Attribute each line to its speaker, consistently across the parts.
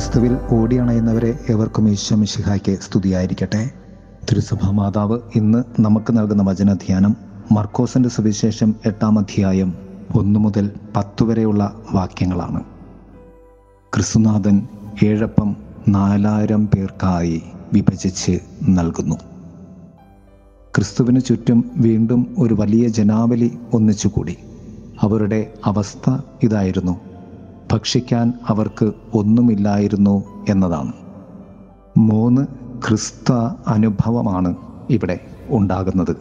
Speaker 1: ക്രിസ്തുവിൽ ഓടിയണയുന്നവരെ എവർക്കും ഈശ്വമിഷിഹായ്ക്ക് സ്തുതിയായിരിക്കട്ടെ. തിരുസഭ മാതാവ് ഇന്ന് നമുക്ക് നൽകുന്ന വചനധ്യാനം മർക്കോസിന്റെ സുവിശേഷം എട്ടാം അധ്യായം ഒന്നു മുതൽ പത്തു വരെയുള്ള വാക്യങ്ങളാണ്. ക്രിസ്തുനാഥൻ ഏഴപ്പം നാലായിരം പേർക്കായി വിഭജിച്ച് നൽകുന്നു. ക്രിസ്തുവിന് ചുറ്റും വീണ്ടും ഒരു വലിയ ജനാവലി ഒന്നിച്ചുകൂടി. അവരുടെ അവസ്ഥ ഇതായിരുന്നു. ഭക്ഷിക്കാൻ അവർക്ക് ഒന്നുമില്ലായിരുന്നു എന്നതാണ്. മൂന്ന് ക്രിസ്ത അനുഭവമാണ് ഇവിടെ ഉണ്ടാകുന്നത്.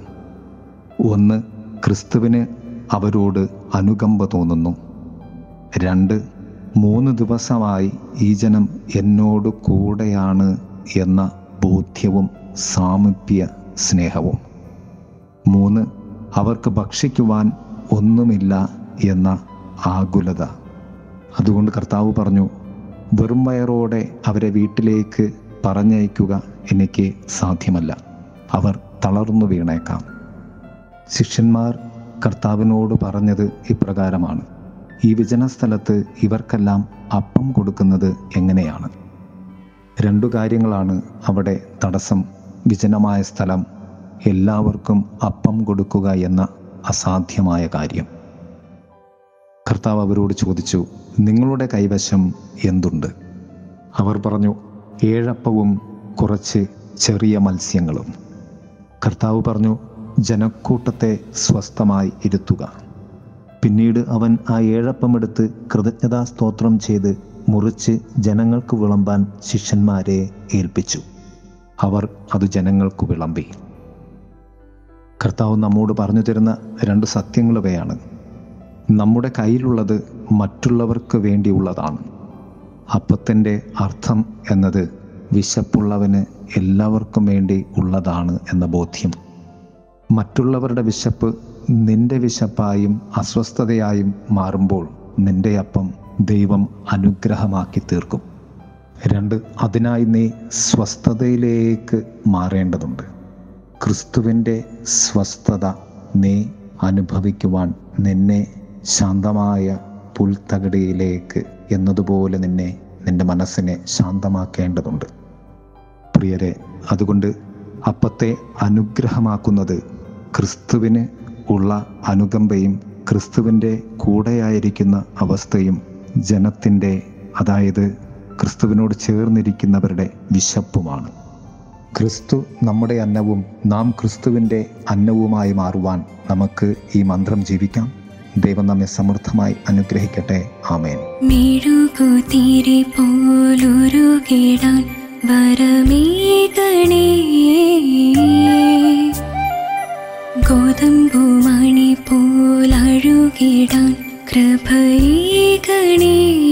Speaker 1: ഒന്ന് ക്രിസ്തുവിന് അവരോട് അനുകമ്പ തോന്നുന്നു. രണ്ട് മൂന്ന് ദിവസമായി ഈ ജനം എന്നോട് കൂടെയാണ് എന്ന ബോധ്യവും സാമീപ്യ സ്നേഹവും. മൂന്ന് അവർക്ക് ഭക്ഷിക്കുവാൻ ഒന്നുമില്ല എന്ന ആകുലത. അതുകൊണ്ട് കർത്താവ് പറഞ്ഞു വെറും വയറോടെ അവരെ വീട്ടിലേക്ക് പറഞ്ഞയക്കുക എനിക്ക് സാധ്യമല്ല. അവർ തളർന്നു വീണേക്കാം. ശിഷ്യന്മാർ കർത്താവിനോട് പറഞ്ഞത് ഇപ്രകാരമാണ് ഈ വിജന സ്ഥലത്ത് ഇവർക്കെല്ലാം അപ്പം കൊടുക്കുന്നത് എങ്ങനെയാണ്? രണ്ടു കാര്യങ്ങളാണ് അവിടെ തടസ്സം. വിജനമായ സ്ഥലം എല്ലാവർക്കും അപ്പം കൊടുക്കുക എന്ന അസാധ്യമായ കാര്യം. കർത്താവ് അവരോട് ചോദിച്ചു നിങ്ങളുടെ കൈവശം എന്തുണ്ട്? അവർ പറഞ്ഞു ഏഴപ്പവും കുറച്ച് ചെറിയ മത്സ്യങ്ങളും. കർത്താവ് പറഞ്ഞു ജനക്കൂട്ടത്തെ സ്വസ്ഥമായി ഇരുത്തുക. പിന്നീട് അവൻ ആ ഏഴപ്പം എടുത്ത് കൃതജ്ഞതാ സ്തോത്രം ചെയ്ത് മുറിച്ച് ജനങ്ങൾക്ക് വിളമ്പാൻ ശിഷ്യന്മാരെ ഏൽപ്പിച്ചു. അവർ അത് ജനങ്ങൾക്ക് വിളമ്പി. കർത്താവ് നമ്മോട് പറഞ്ഞു തരുന്ന രണ്ട് സത്യങ്ങളിവയാണ്. നമ്മുടെ കയ്യിലുള്ളത് മറ്റുള്ളവർക്ക് വേണ്ടിയുള്ളതാണ് അപ്പത്തിന്റെ അർത്ഥം എന്നത് വിശപ്പുള്ളവന് എല്ലാവർക്കും വേണ്ടി ഉള്ളതാണ് എന്ന ബോധ്യം. മറ്റുള്ളവരുടെ വിശപ്പ് നിന്റെ വിശപ്പായും അസ്വസ്ഥതയായും മാറുമ്പോൾ നിന്റെ അപ്പം ദൈവം അനുഗ്രഹമാക്കി തീർക്കും. രണ്ട് അതിനായി നീ സ്വസ്ഥതയിലേക്ക് മാറേണ്ടതുണ്ട്. ക്രിസ്തുവിന്റെ സ്വസ്ഥത നീ അനുഭവിക്കുവാൻ നിന്നെ ശാന്തമായ പുൽത്തകടിയിലേക്ക് എന്നതുപോലെ നിന്നെ നിന്റെ മനസ്സിനെ ശാന്തമാക്കേണ്ടതുണ്ട്. പ്രിയരെ അതുകൊണ്ട് അപ്പത്തെ അനുഗ്രഹമാക്കുന്നത് ക്രിസ്തുവിന് ഉള്ള അനുകമ്പയും ക്രിസ്തുവിന്റെ കൂടെയായിരിക്കുന്ന അവസ്ഥയും ജനത്തിന്റെ അതായത് ക്രിസ്തുവിനോട് ചേർന്നിരിക്കുന്നവരുടെ വിശപ്പുമാണ്. ക്രിസ്തു നമ്മുടെ അന്നവും നാം ക്രിസ്തുവിന്റെ അന്നവുമായി മാറുവാൻ നമുക്ക് ഈ മന്ത്രം ജീവിക്കാം. ദൈവം നമ്മെ സമൃദ്ധമായി അനുഗ്രഹിക്കട്ടെ. ആമേൻ.
Speaker 2: മെഴുകുതിരി പോലൊരുകിടാൻ വരമേകണേ ഗോതമ്പുമണി പോലഴുകിടാൻ കൃപയേകണേ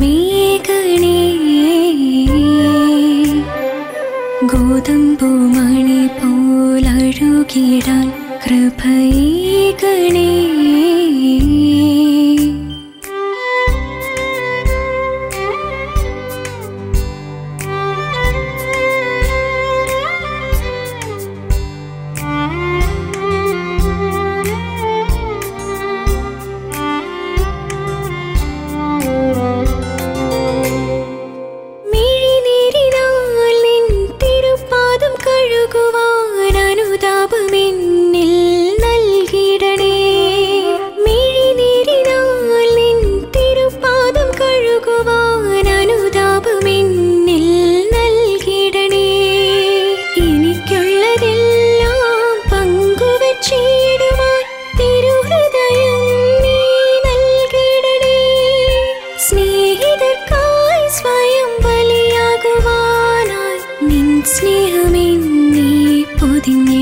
Speaker 2: मे गणि गोधम्बुमणि पोलरु गिर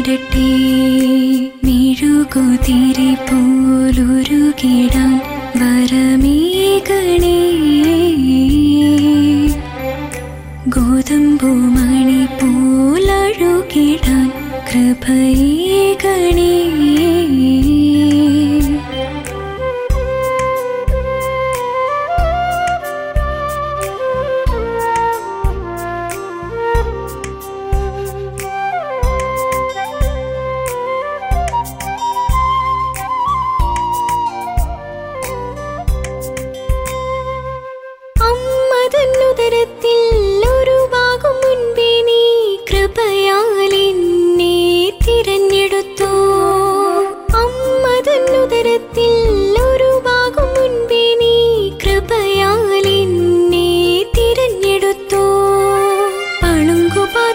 Speaker 2: വിടട്ടെ മെഴുകുതിരി പോലൊരു കിടം വരമേ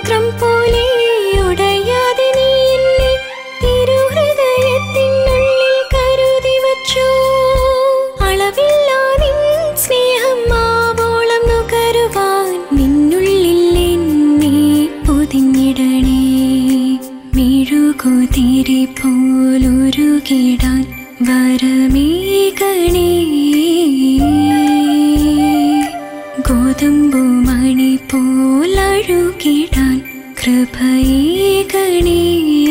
Speaker 2: പളുങ്കുപാത്രം പോലെ ഉടയാതെ നീ എന്നെ തിരുഹൃദയത്തിനുള്ളിൽ കരുതി നുകരുവാൻ നിന്നുള്ളിൽ എന്നെ ഗോതമ്പു മണി कृपये गणि